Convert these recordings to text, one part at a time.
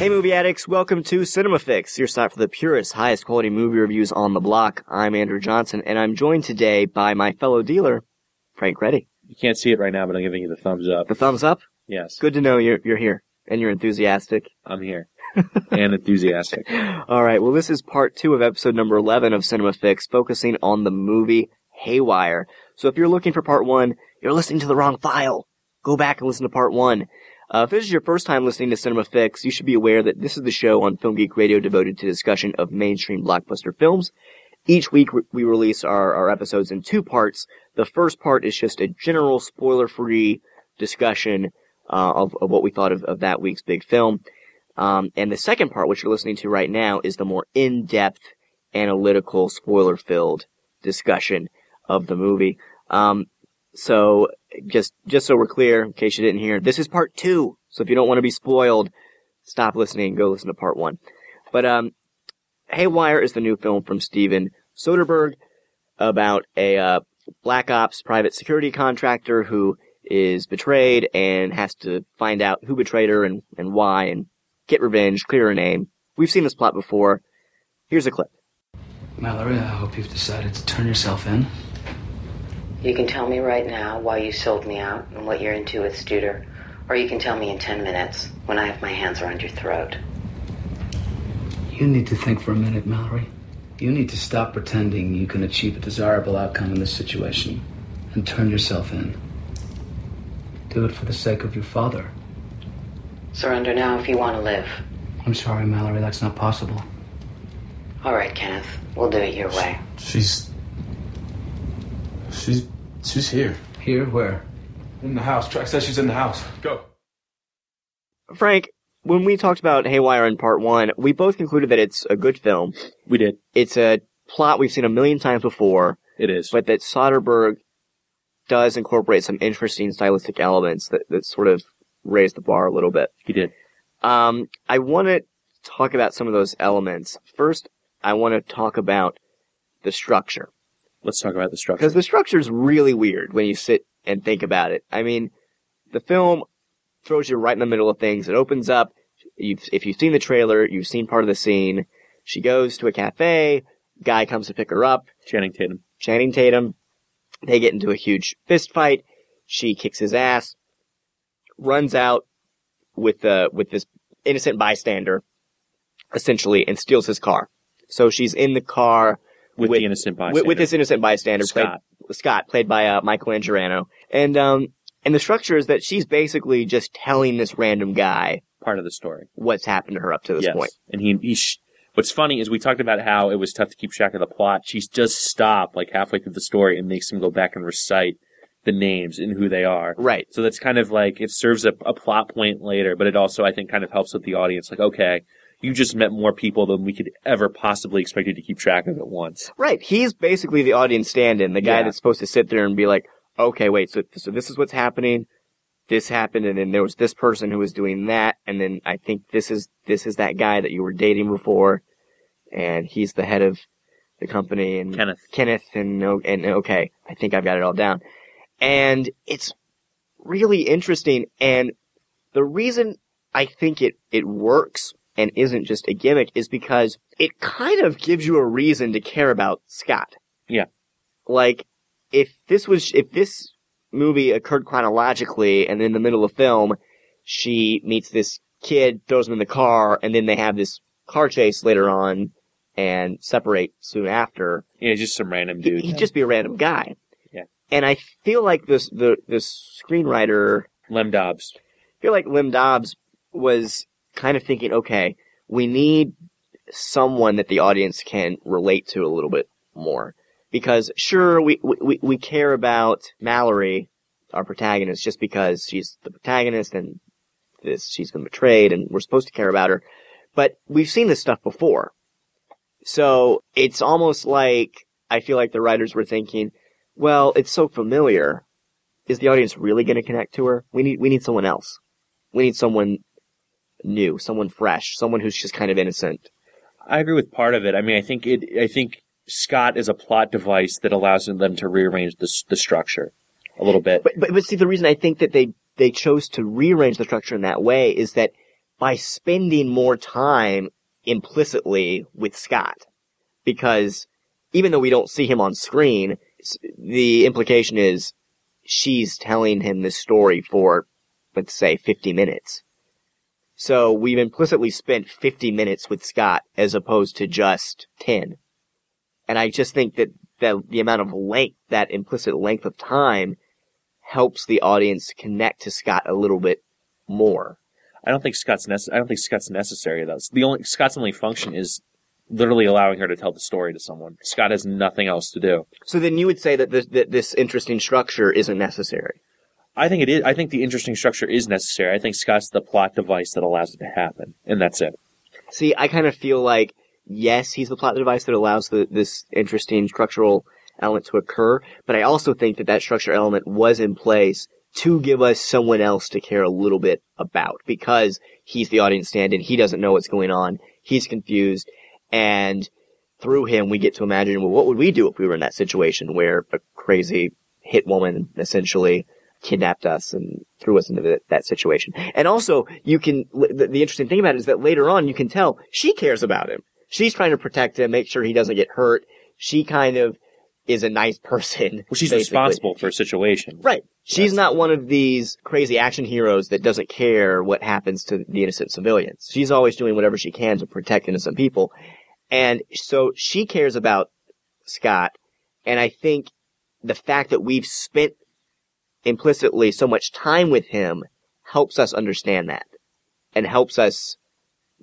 Hey movie addicts, welcome to Cinema Fix, your site for the purest, highest quality movie reviews on the block. I'm Andrew Johnson, and I'm joined today by my fellow dealer, Frank Reddy. You can't see it right now, but I'm giving you the thumbs up. The thumbs up? Yes. Good to know you're, you're here, and you're enthusiastic. I'm here. and enthusiastic. Alright, well this is part two of episode number 11 of Cinema Fix, focusing on the movie Haywire. So if you're looking for part one, you're listening to the wrong file. Go back and listen to part one. Uh, if this is your first time listening to Cinema Fix, you should be aware that this is the show on Film Geek Radio devoted to discussion of mainstream blockbuster films. Each week we release our, our episodes in two parts. The first part is just a general spoiler-free discussion uh, of, of what we thought of, of that week's big film. Um, and the second part, which you're listening to right now, is the more in-depth, analytical, spoiler-filled discussion of the movie. Um, so just just so we're clear, in case you didn't hear, this is part two. So if you don't want to be spoiled, stop listening and go listen to part one. But um, Haywire is the new film from Steven Soderbergh about a uh, black ops private security contractor who is betrayed and has to find out who betrayed her and, and why and get revenge, clear her name. We've seen this plot before. Here's a clip. Mallory, I hope you've decided to turn yourself in. You can tell me right now why you sold me out and what you're into with Studer. Or you can tell me in 10 minutes when I have my hands around your throat. You need to think for a minute, Mallory. You need to stop pretending you can achieve a desirable outcome in this situation and turn yourself in. Do it for the sake of your father. Surrender now if you want to live. I'm sorry, Mallory, that's not possible. All right, Kenneth. We'll do it your way. She's. She's. She's here. Here, where? In the house. Track says she's in the house. Go. Frank, when we talked about Haywire in part one, we both concluded that it's a good film. We did. It's a plot we've seen a million times before, It is. but that Soderbergh does incorporate some interesting stylistic elements that, that sort of raise the bar a little bit. he did. Um, I want to talk about some of those elements. First, I want to talk about the structure. Let's talk about the structure. Because the structure is really weird when you sit and think about it. I mean, the film throws you right in the middle of things. It opens up. You've, if you've seen the trailer, you've seen part of the scene. She goes to a cafe. Guy comes to pick her up. Channing Tatum. Channing Tatum. They get into a huge fist fight. She kicks his ass. Runs out with the with this innocent bystander, essentially, and steals his car. So she's in the car With, the innocent bystander. with, with this innocent bystander, Scott. played Scott, played by uh, Michael Angarano, and um, and the structure is that she's basically just telling this random guy part of the story. what's happened to her up to this yes. point. And he, he sh- what's funny is we talked about how it was tough to keep track of the plot. She's just stop like halfway through the story and makes him go back and recite the names and who they are. Right. So that's kind of like, it serves a, a plot point later, but it also, I think, kind of helps with the audience. Like, okay, you just met more people than we could ever possibly expect you to keep track of at once. Right. He's basically the audience stand-in, the guy Yeah. that's supposed to sit there and be like, okay, wait, so, so this is what's happening. This happened, and then there was this person who was doing that, and then I think this is, this is that guy that you were dating before, and he's the head of the company, and Kenneth. Kenneth, and, oh, and okay, I think I've got it all down. And it's really interesting, and the reason I think it, it works and isn't just a gimmick is because it kind of gives you a reason to care about Scott. Yeah. Like, if this was, if this movie occurred chronologically and in the middle of the film, she meets this kid, throws him in the car, and then they have this car chase later on and separate soon after. Yeah, just some random dude. He'd just be a random guy. Yeah. And I feel like this, the, this screenwriter Lem Dobbs. I feel like Lem Dobbs was kind of thinking, okay, we need someone that the audience can relate to a little bit more. Because sure, we, we, we care about Mallory, our protagonist, just because she's the protagonist and this, she's been betrayed and we're supposed to care about her. But we've seen this stuff before. So it's almost like, I feel like the writers were thinking, well, it's so familiar. Is the audience really going to connect to her? We need we need someone else. We need someone new, someone fresh, someone who's just kind of innocent. I agree with part of it. I mean, I think it. I think Scott is a plot device that allows them to rearrange the the structure a little bit. But, but but see, the reason I think that they they chose to rearrange the structure in that way is that by spending more time implicitly with Scott, because even though we don't see him on screen, the implication is she's telling him this story for let's say 50 minutes. So we've implicitly spent 50 minutes with Scott as opposed to just 10. And I just think that the, the amount of length, that implicit length of time helps the audience connect to Scott a little bit more. I don't think Scott's nece- I don't think Scott's necessary though. The only Scott's only function is literally allowing her to tell the story to someone. Scott has nothing else to do. So then you would say that this, that this interesting structure isn't necessary. I think it is. I think the interesting structure is necessary. I think Scott's the plot device that allows it to happen, and that's it. See, I kind of feel like, yes, he's the plot device that allows the, this interesting structural element to occur, but I also think that that structure element was in place to give us someone else to care a little bit about because he's the audience stand-in. He doesn't know what's going on. He's confused. And through him, we get to imagine, well, what would we do if we were in that situation where a crazy hit woman essentially kidnapped us and threw us into the, that situation. And also, you can, the, the interesting thing about it is that later on, you can tell she cares about him. She's trying to protect him, make sure he doesn't get hurt. She kind of is a nice person. Well, she's basically. responsible for a situation. Right. She's not one of these crazy action heroes that doesn't care what happens to the innocent civilians. She's always doing whatever she can to protect innocent people. And so she cares about Scott. And I think the fact that we've spent implicitly so much time with him helps us understand that and helps us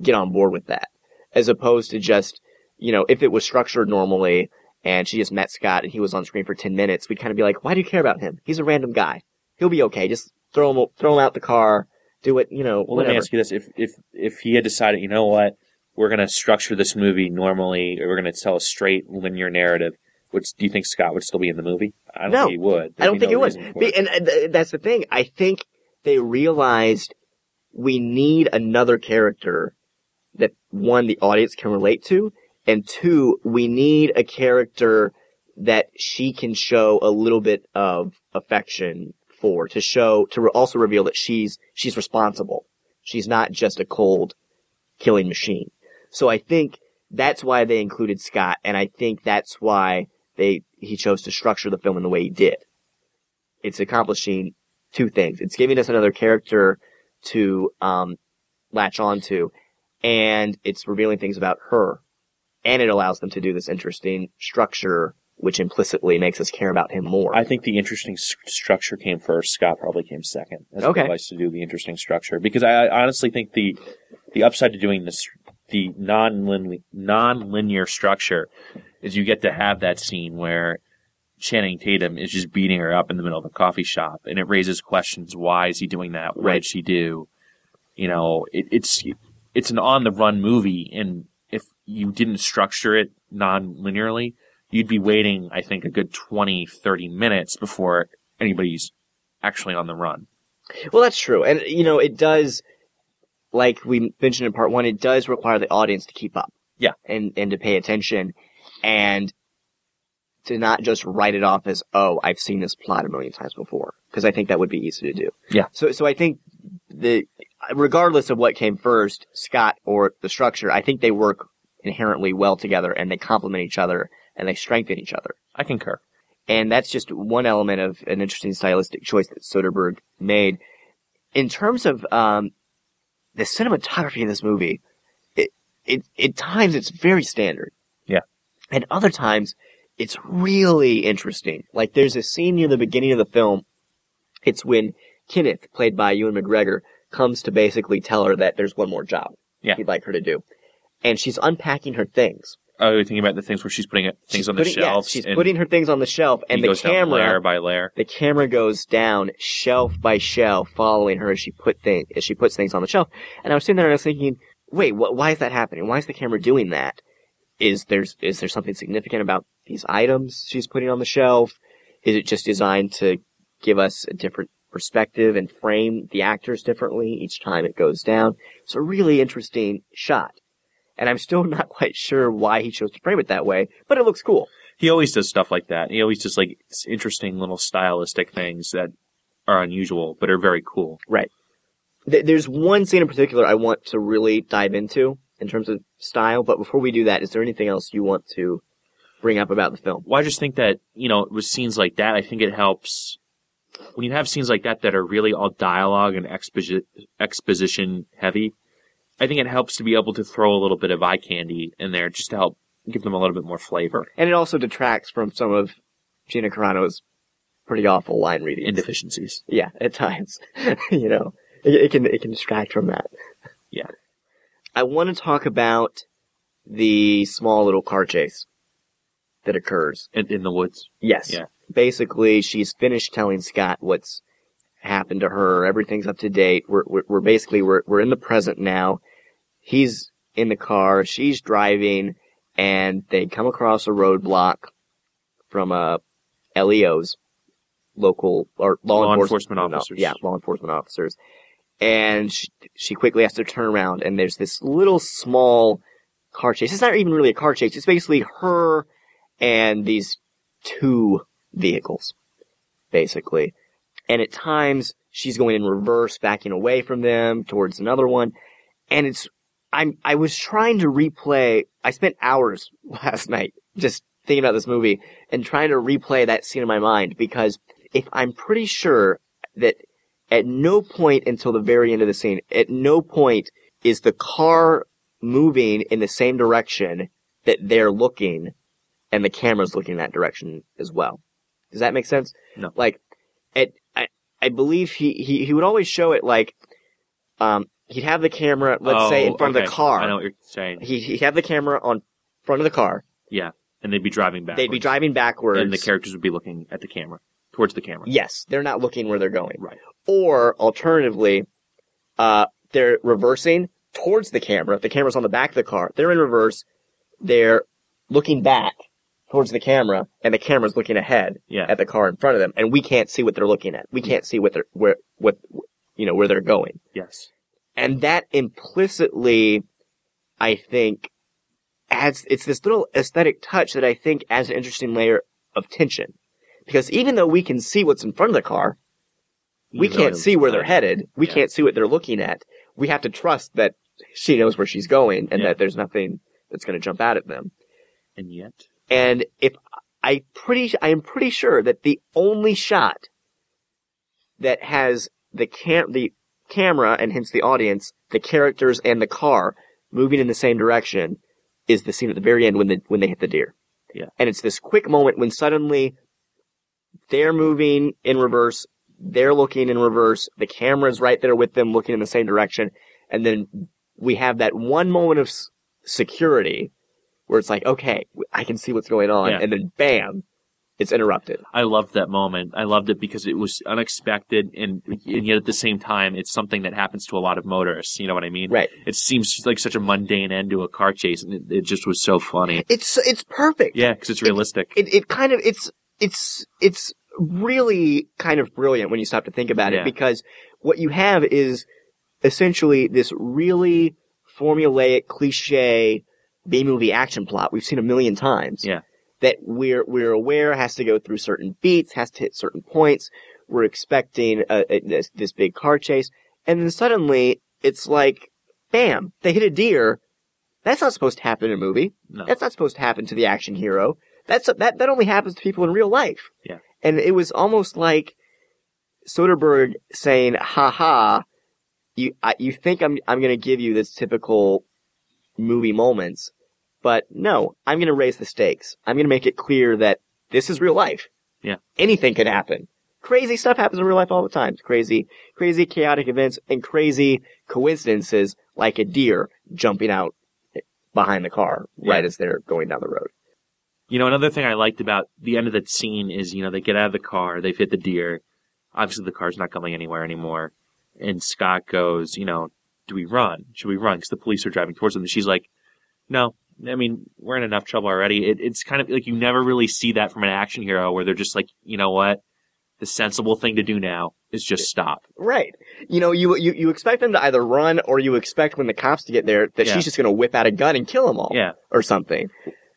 get on board with that as opposed to just, you know, if it was structured normally and she just met Scott and he was on screen for 10 minutes, we'd kind of be like, why do you care about him? He's a random guy. He'll be okay. Just throw him, throw him out the car, do it, you know, Well, let me ask you this: if if if he had decided, you know what, we're going to structure this movie normally, or we're going to tell a straight linear narrative, would do you think Scott would still be in the movie? I don't No. think he would. I don't think no would. reason Be- And uh, th- that's the thing. I think they realized we need another character that one, the audience can relate to, and two, we need a character that she can show a little bit of affection for, to show, to re- also reveal that she's, she's responsible. She's not just a cold killing machine. So I think that's why they included Scott, and I think that's why they he chose to structure the film in the way he did. It's accomplishing two things. It's giving us another character to um, latch onto, and it's revealing things about her, and it allows them to do this interesting structure, which implicitly makes us care about him more. I think the interesting s- structure came first. Scott probably came second. As Okay. likes to do the interesting structure because I, I honestly think the the upside to doing this the non non linear structure is you get to have that scene where Channing Tatum is just beating her up in the middle of a coffee shop, and it raises questions: Why is he doing that? What Right. did she do? You know, it, it's it's an on the run movie, and if you didn't structure it non linearly, you'd be waiting, I think, a good 20, 30 minutes before anybody's actually on the run. Well, that's true. And, you know, it does, like we mentioned in part one, it does require the audience to keep up. Yeah. And, and to pay attention and to not just write it off as, oh, I've seen this plot a million times before. Cause I think that would be easy to do. Yeah. So, so I think the, regardless of what came first, Scott or the structure, I think they work inherently well together and they complement each other and they strengthen each other. I concur. And that's just one element of an interesting stylistic choice that Soderbergh made. In terms of um, the cinematography in this movie, it, it at times it's very standard. Yeah. And other times it's really interesting. Like there's a scene near the beginning of the film. It's when Kenneth, played by Ewan McGregor, comes to basically tell her that there's one more job Yeah. he'd like her to do. And she's unpacking her things. Oh, you're thinking about the things where she's putting things She's on putting, the shelves. Yeah, she's and putting her things on the shelf, and he the goes down layer by layer. the camera goes down shelf by shelf, following her as she put things as she puts things on the shelf. And I was sitting there and I was thinking, wait, what, why is that happening? Why is the camera doing that? Is there's is there something significant about these items she's putting on the shelf? Is it just designed to give us a different perspective and frame the actors differently each time it goes down? It's a really interesting shot. And I'm still not quite sure why he chose to frame it that way, but it looks cool. He always does stuff like that. He always does like interesting little stylistic things that are unusual but are very cool. Right. Th- There's one scene in particular I want to really dive into in terms of style, but before we do that, is there anything else you want to bring up about the film? Well, I just think that you know with scenes like that, I think it helps when you have scenes like that that are really all dialogue and exposi- exposition heavy. I think it helps to be able to throw a little bit of eye candy in there just to help give them a little bit more flavor And it also detracts from some of Gina Carano's pretty awful line reading. and deficiencies. Yeah, at times. you know, it, it can it can distract from that. Yeah. I want to talk about the small little car chase that occurs. In, in the woods. Yes. Yeah. Basically, she's finished telling Scott what's happened to her. Everything's up to date. We're we're, we're basically we're we're in the present now. He's in the car. She's driving, and they come across a roadblock from uh, a LEOs, local or law, Law enforcement, enforcement officers. Yeah, law enforcement officers. And she, she quickly has to turn around, and there's this little small car chase. It's not even really a car chase. It's basically her and these two vehicles, basically. And at times, she's going in reverse, backing away from them towards another one. And it's, I'm, I was trying to replay, I spent hours last night just thinking about this movie and trying to replay that scene in my mind because if I'm pretty sure that at no point until the very end of the scene, at no point is the car moving in the same direction that they're looking and the camera's looking in that direction as well. Does that make sense? No. Like, it, I, I believe he, he, he would always show it like, um, he'd have the camera, let's say, Oh, in front of the car. I know what you're saying. He, he'd have the camera on front of the car. Yeah. And they'd be driving back. They'd be driving backwards. And the characters would be looking at the camera, towards the camera. Yes, they're not looking where they're going. Right. Or alternatively, uh, they're reversing towards the camera. The camera's on the back of the car. They're in reverse. They're looking back towards the camera, and the camera's looking ahead Yeah. at the car in front of them, and we can't see what they're looking at. We can't see what they're where what you know where they're going, Yes. And that implicitly, I think, adds it's this little aesthetic touch that I think adds an interesting layer of tension, because even though we can see what's in front of the car, we Even can't see where they're headed. We Yeah. can't see what they're looking at. We have to trust that she knows where she's going and Yeah. that there's nothing that's going to jump out at them. And yet, And if I pretty, I am pretty sure that the only shot that has the cam, the camera and hence the audience, the characters and the car moving in the same direction is the scene at the very end when the, when they hit the deer. Yeah. And it's this quick moment when suddenly they're moving in reverse, they're looking in reverse, the camera's right there with them looking in the same direction, and then we have that one moment of s- security where it's like, okay, I can see what's going on, Yeah. and then bam, it's interrupted. I loved that moment. I loved it because it was unexpected, and and yet at the same time, it's something that happens to a lot of motorists. You know what I mean? Right. It seems like such a mundane end to a car chase, and it, it just was so funny. It's it's perfect. Yeah, because it's realistic. It it kind of it's it's it's really kind of brilliant when you stop to think about it because what you have is essentially this really formulaic cliche B movie action plot we've seen a million times. Yeah. That we're we're aware has to go through certain beats, has to hit certain points. We're expecting a, a, this this big car chase, and then suddenly it's like, bam! They hit a deer. That's not supposed to happen in a movie. No. That's not supposed to happen to the action hero. That's that that only happens to people in real life. Yeah. And it was almost like Soderbergh saying, "Ha ha, you I, you think I'm I'm going to give you this typical movie moments, but no, I'm going to raise the stakes. I'm going to make it clear that this is real life. Yeah. Anything can happen. Crazy stuff happens in real life all the time. Crazy, crazy chaotic events and crazy coincidences like a deer jumping out behind the car right as they're going down the road. You know, another thing I liked about the end of that scene is, you know, they get out of the car, they've hit the deer. Obviously, the car's not going anywhere anymore. And Scott goes, you know, do we run? Should we run? Because the police are driving towards them. And she's like, no, I mean, we're in enough trouble already. It, it's kind of like you never really see that from an action hero where they're just like, you know what? The sensible thing to do now is just stop. Right. You know, you, you, you expect them to either run or you expect when the cops to get there that Yeah. she's just going to whip out a gun and kill them all. Yeah. Or something.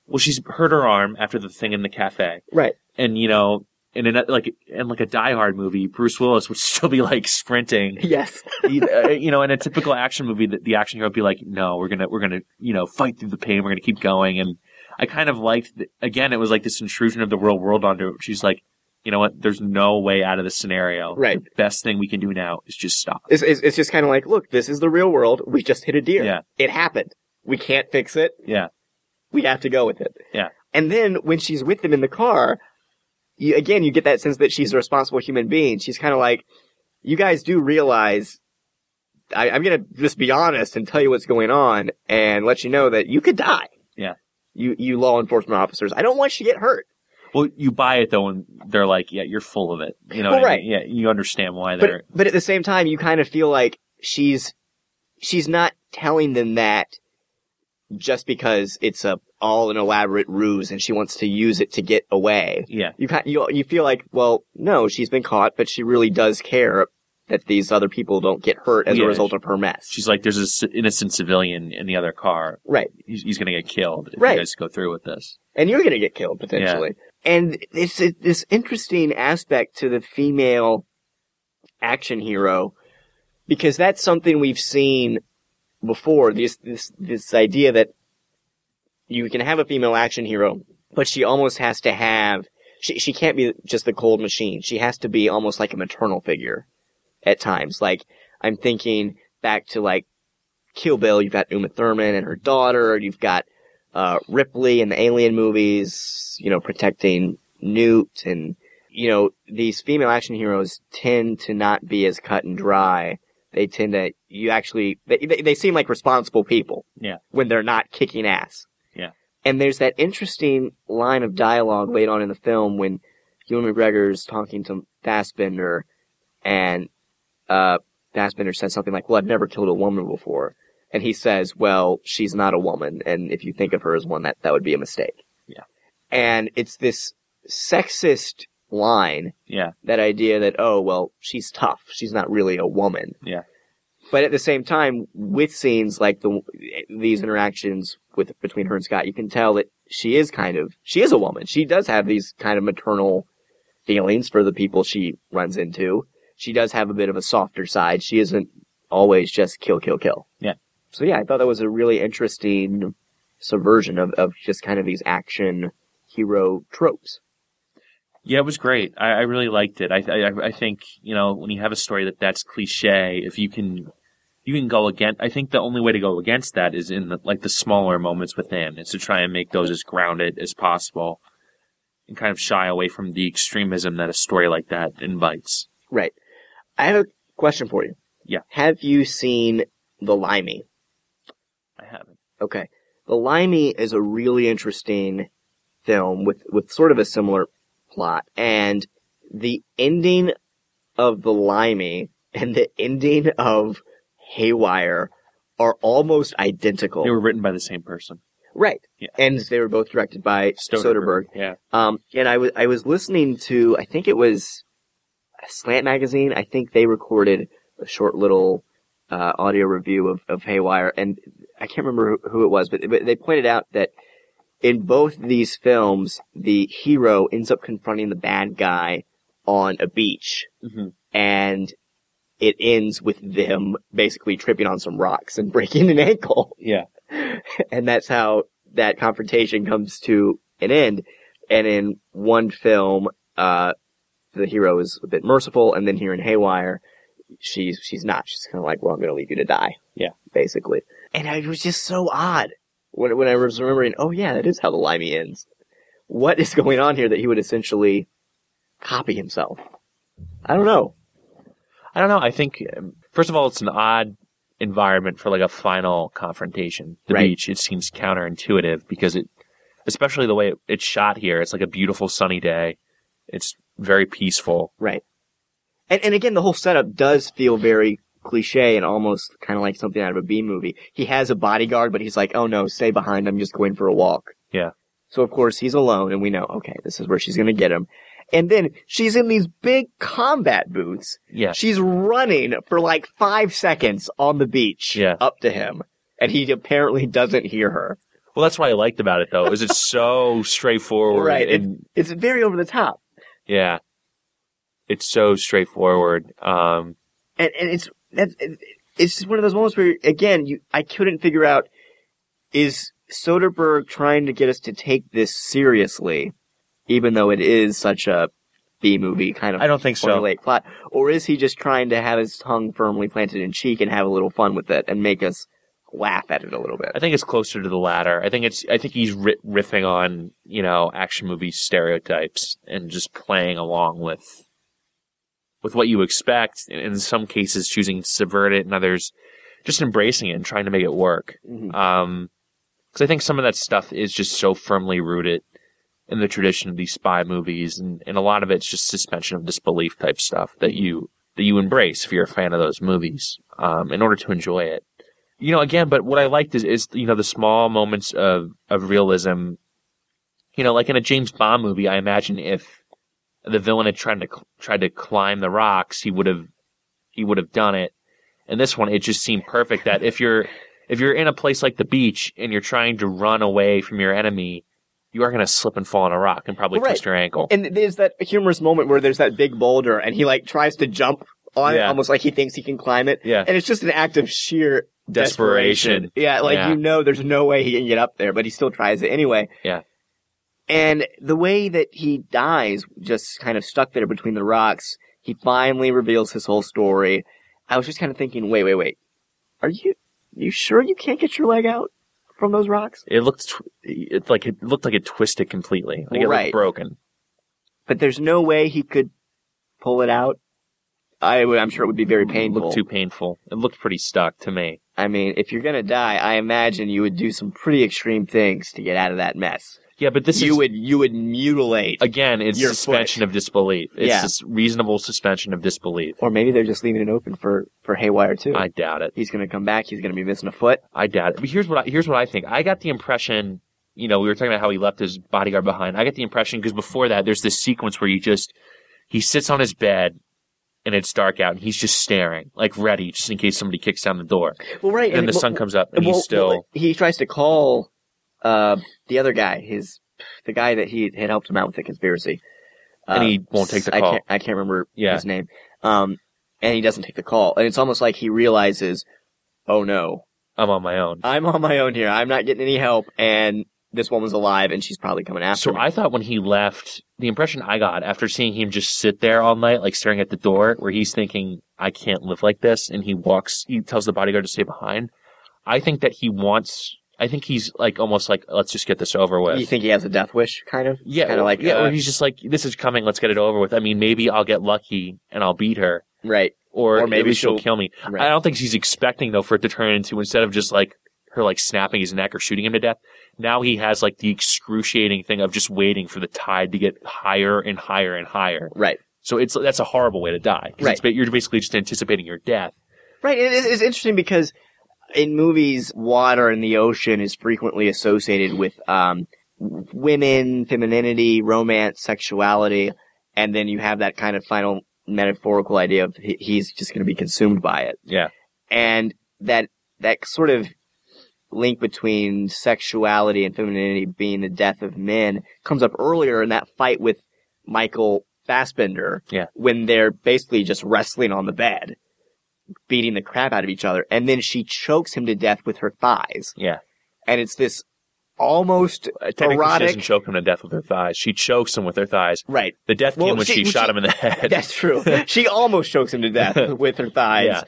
Well, she's hurt her arm after the thing in the cafe. Right. And, you know, in a, like, in like a Die Hard movie, Bruce Willis would still be like sprinting. Yes. you uh, you know, in a typical action movie, the, the action hero would be like, "No, we're gonna, we're gonna, you know, fight through the pain. We're gonna keep going." And I kind of liked. The, again, it was like this intrusion of the real world onto. it. She's like, you know what? There's no way out of this scenario. Right. The best thing we can do now is just stop. It's, it's, it's just kind of like, look, this is the real world. We just hit a deer. Yeah. It happened. We can't fix it. Yeah. We have to go with it. Yeah. And then when she's with them in the car, you, again, you get that sense that she's a responsible human being. She's kind of like, you guys do realize, I, I'm going to just be honest and tell you what's going on and let you know that you could die. Yeah. You, you law enforcement officers. I don't want you to get hurt. Well, you buy it though, and they're like, "Yeah, you're full of it." You know, Well, what I right. mean? Yeah, you understand why they're. But, but at the same time, you kind of feel like she's, she's not telling them that just because it's a, all an elaborate ruse and she wants to use it to get away. yeah, You kind, you, you feel like, well, no, she's been caught, but she really does care that these other people don't get hurt as Yeah, a result of her mess. she's like, "There's this innocent civilian in the other car. right. He's, he's gonna get killed if Right. you guys go through with this." and you're going to get killed potentially. Yeah. And it's a, this interesting aspect to the female action hero because that's something we've seen before. This this this idea that you can have a female action hero, but she almost has to have she she can't be just the cold machine. She has to be almost like a maternal figure at times. Like I'm thinking back to like Kill Bill. You've got Uma Thurman and her daughter. You've got uh, Ripley in the Alien movies, you know, protecting Newt and, you know, these female action heroes tend to not be as cut and dry. They tend to, you actually, they, they, they seem like responsible people. Yeah. When they're not kicking ass. And there's that interesting line of dialogue late on in the film when Ewan McGregor's talking to Fassbender and, uh, Fassbender says something like, well, I've never killed a woman before. And he says, well, she's not a woman. And if you think of her as one, that, that would be a mistake. Yeah. And it's this sexist line, Yeah, that idea that, oh, well, she's tough. She's not really a woman. Yeah. But at the same time, with scenes like the, these interactions with, between her and Scott, you can tell that she is kind of, she is a woman. She does have these kind of maternal feelings for the people she runs into. She does have a bit of a softer side. She isn't always just kill, kill, kill. Yeah. So yeah, I thought that was a really interesting subversion of, of just kind of these action hero tropes. Yeah, it was great. I, I really liked it. I, I I think you know when you have a story that that's cliche, if you can you can go against. I think the only way to go against that is in the, like the smaller moments within, is to try and make those as grounded as possible, and kind of shy away from the extremism that a story like that invites. Right. I have a question for you. Yeah. Have you seen The Limey? I haven't. Okay. The Limey is a really interesting film with, with sort of a similar plot. And the ending of The Limey and the ending of Haywire are almost identical. They were written by the same person, right. Yeah. And they were both directed by Soderbergh. Yeah, Um, and I was I was listening to I think it was Slant Magazine. I think they recorded a short little uh, audio review of, of Haywire, and I can't remember who, who it was, but, but they pointed out that in both these films, the hero ends up confronting the bad guy on a beach, Mhm. and it ends with them basically tripping on some rocks and breaking an ankle yeah, and that's how that confrontation comes to an end. And in one film, uh, the hero is a bit merciful, and then here in Haywire, she's she's not. She's kind of like, "Well, I'm going to leave you to die." Yeah. basically. And it was just so odd when when I was remembering. Oh yeah, that is how the Limey ends. What is going on here that he would essentially copy himself? I don't know. I don't know. I think um, first of all, it's an odd environment for like a final confrontation. The Right. beach. It seems counterintuitive because it, especially the way it, it's shot here. It's like a beautiful sunny day. It's very peaceful. Right. And and again, the whole setup does feel very cliche and almost kind of like something out of a B movie. He has a bodyguard, but he's like, oh no, stay behind. I'm just going for a walk. Yeah. So of course he's alone and we know, okay, this is where she's going to get him. And then she's in these big combat boots. Yeah. She's running for like five seconds on the beach Yeah. up to him. And he apparently doesn't hear her. Well, that's what I liked about it though, is it's so straightforward Right. It- and it's very over the top. yeah. It's so straightforward. Um and and it's that's it's just one of those moments where again you I couldn't figure out is Soderbergh trying to get us to take this seriously, even though it is such a B movie kind of I don't think so. formulaic plot, or is he just trying to have his tongue firmly planted in cheek and have a little fun with it and make us laugh at it a little bit? I think it's closer to the latter. I think it's. I think he's ri- riffing on you know action movie stereotypes and just playing along with with what you expect. In some cases, choosing to subvert it, and others just embracing it and trying to make it work. Mhm. Um, because I think some of that stuff is just so firmly rooted in the tradition of these spy movies, and, and a lot of it's just suspension of disbelief type stuff that you that you embrace if you're a fan of those movies, um, in order to enjoy it. You know, again, but what I liked is, is you know the small moments of of realism. You know, like in a James Bond movie, I imagine if the villain had tried to tried to climb the rocks, he would have he would have done it. And this one, it just seemed perfect that if you're if you're in a place like the beach and you're trying to run away from your enemy, you are going to slip and fall on a rock and probably Right. twist your ankle. And there's that humorous moment where there's that big boulder and he like tries to jump on it, almost like he thinks he can climb it. Yeah. And it's just an act of sheer desperation. Desperation. Yeah, like Yeah. you know there's no way he can get up there, but he still tries it anyway. Yeah. And the way that he dies, just kind of stuck there between the rocks, he finally reveals his whole story. I was just kind of thinking, wait, wait, wait. Are you, you sure you can't get your leg out from those rocks? It looked tw- it like it looked like it twisted completely. Like it Right. looked broken. But there's no way he could pull it out. I would, I'm sure it would be very It painful. looked too painful. It looked pretty stuck to me. I mean, if you're gonna die, I imagine you would do some pretty extreme things to get out of that mess. Yeah, but this you is would, you would mutilate. again, it's suspension foot. of disbelief. It's Yeah. this reasonable suspension of disbelief. or maybe they're just leaving it open for, for Haywire too. I doubt it. He's gonna come back, he's gonna be missing a foot. I doubt it. But here's what I, here's what I think. I got the impression, you know, we were talking about how he left his bodyguard behind. I got the impression because before that, there's this sequence where you just he sits on his bed and it's dark out and he's just staring, like ready, just in case somebody kicks down the door. Well, right. And the sun comes up and he's still he tries to call, uh, the other guy, his, the guy that he had helped him out with the conspiracy. And Uh, he won't take the I call. Can't, I can't remember Yeah. his name. Um, and he doesn't take the call. And it's almost like he realizes, oh no, I'm on my own. I'm on my own here. I'm not getting any help, and this woman's alive, and she's probably coming after me. So me. I thought when he left, the impression I got after seeing him just sit there all night, like staring at the door, where he's thinking, I can't live like this, and he walks, he tells the bodyguard to stay behind. I think that he wants, I think he's like almost like, let's just get this over with. you think he has a death wish, kind of? yeah, kind of like yeah, uh, or he's just like, this is coming, let's get it over with. I mean, maybe I'll get lucky and I'll beat her, right, or, Or maybe she'll she'll- kill me. right. I don't think he's expecting though for it to turn into instead of just like her like snapping his neck or shooting him to death. Now he has like the excruciating thing of just waiting for the tide to get higher and higher and higher. right, So it's that's a horrible way to die. Right. you're basically just anticipating your death. right. And it's interesting because in movies, water in the ocean is frequently associated with um, women, femininity, romance, sexuality, and then you have that kind of final metaphorical idea of he's just going to be consumed by it. Yeah. and that that sort of link between sexuality and femininity being the death of men comes up earlier in that fight with Michael Fassbender. Yeah. When they're basically just wrestling on the bed, beating the crap out of each other, and then she chokes him to death with her thighs, Yeah. and it's this almost Uh, Technically, she erotic. doesn't choke him to death with her thighs. She chokes him with her thighs. Right. The death came when she- she, well, shot she- him in the head. That's true. she almost chokes him to death with her thighs,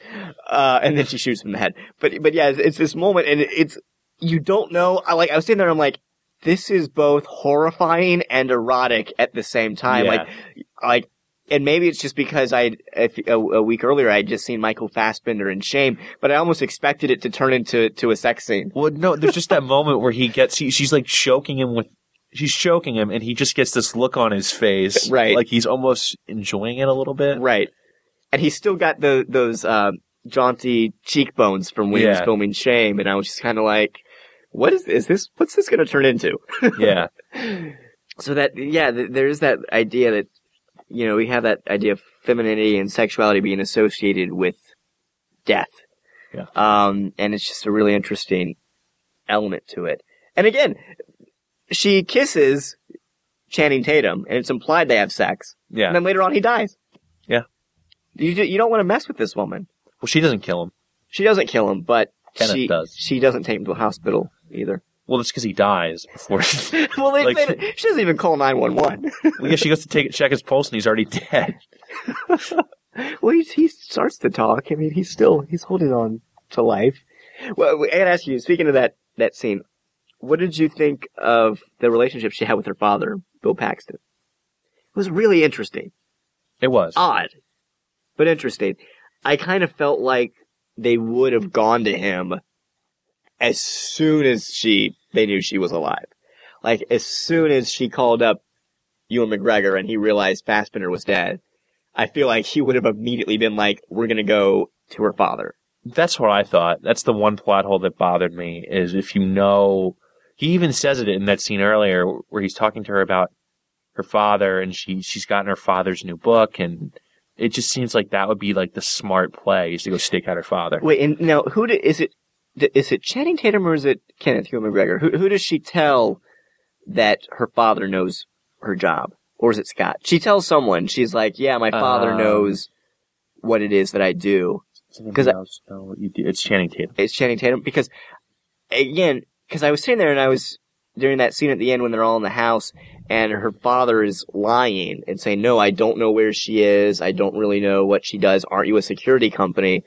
uh, and then she shoots him in the head. But but yeah, it's, it's this moment, and it's you don't know. I like I was sitting there, and I'm like, this is both horrifying and erotic at the same time. Yeah. Like like. And maybe it's just because I a, a week earlier I had just seen Michael Fassbender in Shame, but I almost expected it to turn into to a sex scene. Well, no, there's just that moment where he gets, he, she's like choking him with, she's choking him and he just gets this look on his face. Right. Like he's almost enjoying it a little bit. Right. And he's still got the those uh, jaunty cheekbones from when he was Yeah. filming Shame, and I was just kind of like, "What is is this? What's this going to turn into?" Yeah. so that yeah, th- there is that idea that you know we have that idea of femininity and sexuality being associated with death. Yeah. Um, and it's just a really interesting element to it. And again, she kisses Channing Tatum, and it's implied they have sex. Yeah. And then later on, he dies. Yeah. You you don't want to mess with this woman. Well, she doesn't kill him. She doesn't kill him, but Kenneth she does. She doesn't take him to a hospital either. Well, it's because he dies before. well, they, Like- they- she doesn't even call nine one one. yeah, she goes to take check his pulse and he's already dead. Well, he, he starts to talk. I mean, he's still he's holding on to life. Well, I gotta ask you. Speaking of that that scene, what did you think of the relationship she had with her father, Bill Paxton? It was really interesting, It was. odd, but interesting. I kind of felt like they would have gone to him as soon as she they knew she was alive. Like as soon as she called up Ewan McGregor and he realized Fassbender was dead, I feel like he would have immediately been like, "We're gonna go to her father." That's what I thought. That's the one plot hole that bothered me is if you know, he even says it in that scene earlier where he's talking to her about her father and she, she's gotten her father's new book and it just seems like that would be like the smart play is to go stake out her father. Wait, and now who do, is it? Is it Channing Tatum or is it Kenneth Ewan McGregor? Who who does she tell that her father knows her job, or is it Scott? She tells someone. She's like, "Yeah, my father Um, knows what it is that I do." Because I- knows know what you do. It's Channing Tatum. It's Channing Tatum because, again, because I was sitting there and I was during that scene at the end when they're all in the house and her father is lying and saying, "No, I don't know where she is. I don't really know what she does. Aren't you a security company?"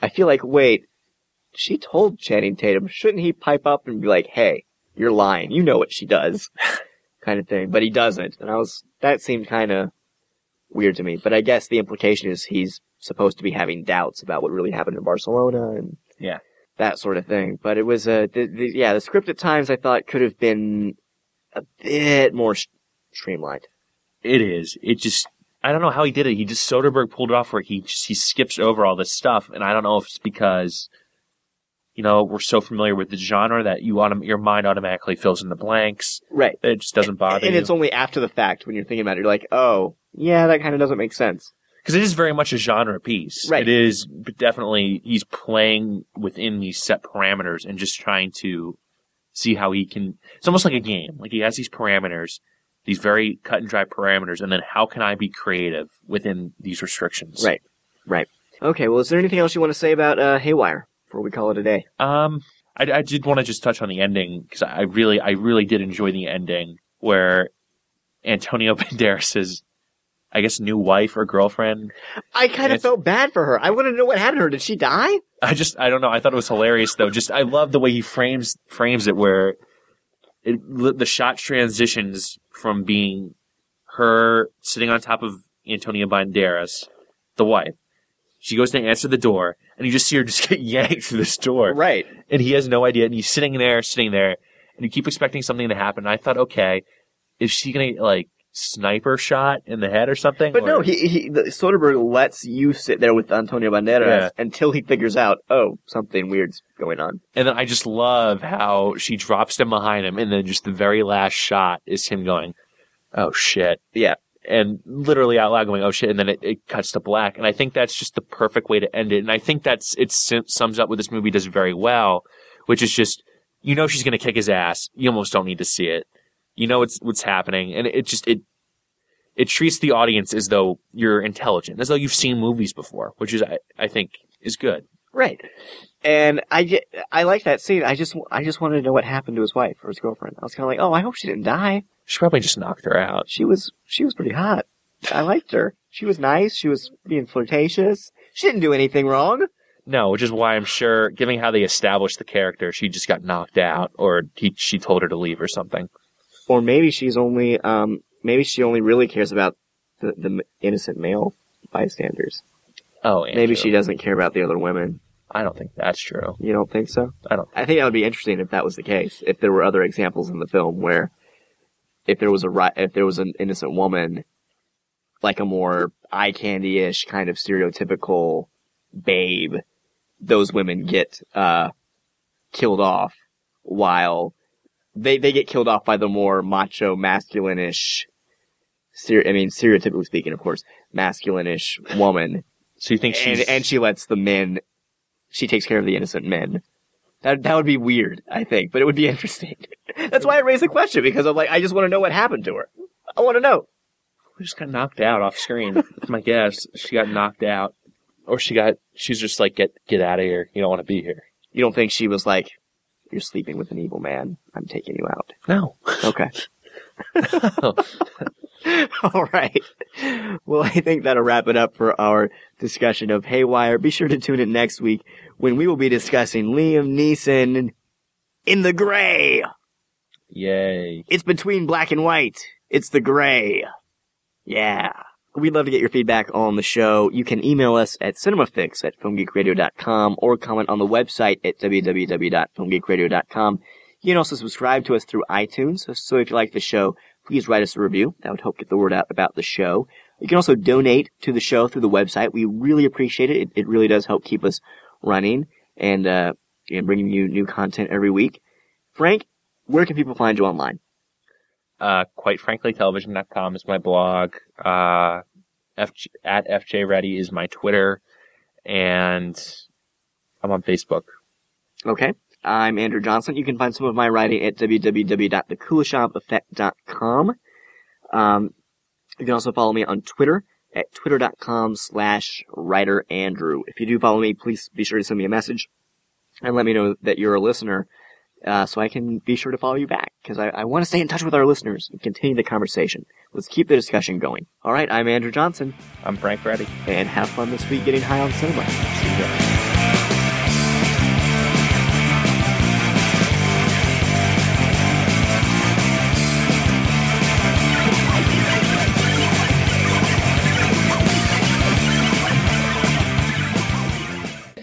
I feel like, wait, she told Channing Tatum, shouldn't he pipe up and be like, "Hey, you're lying. You know what she does," kind of thing. But he doesn't, and I was that seemed kind of weird to me. But I guess the implication is he's supposed to be having doubts about what really happened in Barcelona and Yeah. that sort of thing. But it was a the, the, yeah, the script at times I thought could have been a bit more sh- streamlined. It is. It just, I don't know how he did it. He just, Soderbergh pulled it off where he just, he skips over all this stuff. And I don't know if it's because, you know, we're so familiar with the genre that you autom- your mind automatically fills in the blanks. Right. It just doesn't bother you. and you. it's only after the fact when you're thinking about it, you're like, oh, yeah, that kind of doesn't make sense. because it is very much a genre piece. Right. It is but definitely he's playing within these set parameters and just trying to see how he can. It's almost like a game. Like he has these parameters, these very cut and dry parameters, and then how can I be creative within these restrictions? Right. Right. Okay. Well, is there anything else you want to say about uh, Haywire before we call it a day? Um, I, I did want to just touch on the ending because I really, I really did enjoy the ending where Antonio Banderas' I guess new wife or girlfriend I kind of felt bad for her. I want to know what happened to her. Did she die? I just I don't know. I thought it was hilarious though. Just I love the way he frames frames it where it the shot transitions from being her sitting on top of Antonio Banderas, the wife. She goes to answer the door, and you just see her just get yanked through this door. Right. And he has no idea, and he's sitting there, sitting there, and you keep expecting something to happen. And I thought, okay, is she gonna like sniper shot in the head or something? But Or- no, he, he the, Soderbergh lets you sit there with Antonio Banderas Yeah. until he figures out, oh, something weird's going on. And then I just love how she drops him behind him, and then just the very last shot is him going, "Oh shit!" Yeah. And literally out loud going, "Oh shit!" And then it, it cuts to black. And I think that's just the perfect way to end it. And I think that's it sums up what this movie does very well, which is just you know she's gonna kick his ass. You almost don't need to see it. You know what's what's happening, and it just it it treats the audience as though you're intelligent, as though you've seen movies before, which is I, I think is good. Right. And I, I like that scene. I just, I just wanted to know what happened to his wife or his girlfriend. I was kind of like, oh, I hope she didn't die. She probably just knocked her out. She was, she was pretty hot. I liked her. She was nice. She was being flirtatious. She didn't do anything wrong. No, which is why I'm sure, given how they established the character, she just got knocked out, or he, she told her to leave or something. Or maybe she's only, um, maybe she only really cares about the, the innocent male bystanders. Oh, Maybe she doesn't care about the other women. I don't think that's true. You don't think so? I don't. I think that would be interesting if that was the case. If there were other examples in the film where, if there was a ri- if there was an innocent woman, like a more eye candy ish kind of stereotypical babe, those women get uh, killed off, while they they get killed off by the more macho, masculine-ish. Ser- I mean, stereotypically speaking, of course, masculine-ish woman, So you think she's and and she lets the men. She takes care of the innocent men. That that would be weird, I think, but it would be interesting. That's why I raised the question because I'm like, I just want to know what happened to her. I want to know. She just got knocked out off screen. That's my guess. She got knocked out, or she got. She's just like, get get out of here. You don't want to be here. You don't think she was like, "You're sleeping with an evil man. I'm taking you out." No. Okay. All right. Well, I think that'll wrap it up for our discussion of Haywire. Be sure to tune in next week when we will be discussing Liam Neeson in the gray. Yay. It's between black and white. It's the gray. Yeah. We'd love to get your feedback on the show. You can email us at cinemafix at filmgeekradio.com or comment on the website at www.filmgeekradio.com. You can also subscribe to us through iTunes. So if you like the show, please write us a review. That would help get the word out about the show. You can also donate to the show through the website. We really appreciate it. It, it really does help keep us running and, uh, and bringing you new content every week. Frank, where can people find you online? Uh, quite frankly, television.com is my blog. Uh, FG, at FJ Ready is my Twitter, and I'm on Facebook. Okay. I'm Andrew Johnson. You can find some of my writing at www.thekuleshoveffect.com. Um, you can also follow me on Twitter at twitter.com slash writer Andrew. If you do follow me, please be sure to send me a message and let me know that you're a listener, uh, so I can be sure to follow you back, because I, I want to stay in touch with our listeners and continue the conversation. Let's keep the discussion going. All right, I'm Andrew Johnson, I'm Frank Ready. and have fun this week getting high on cinema. See you.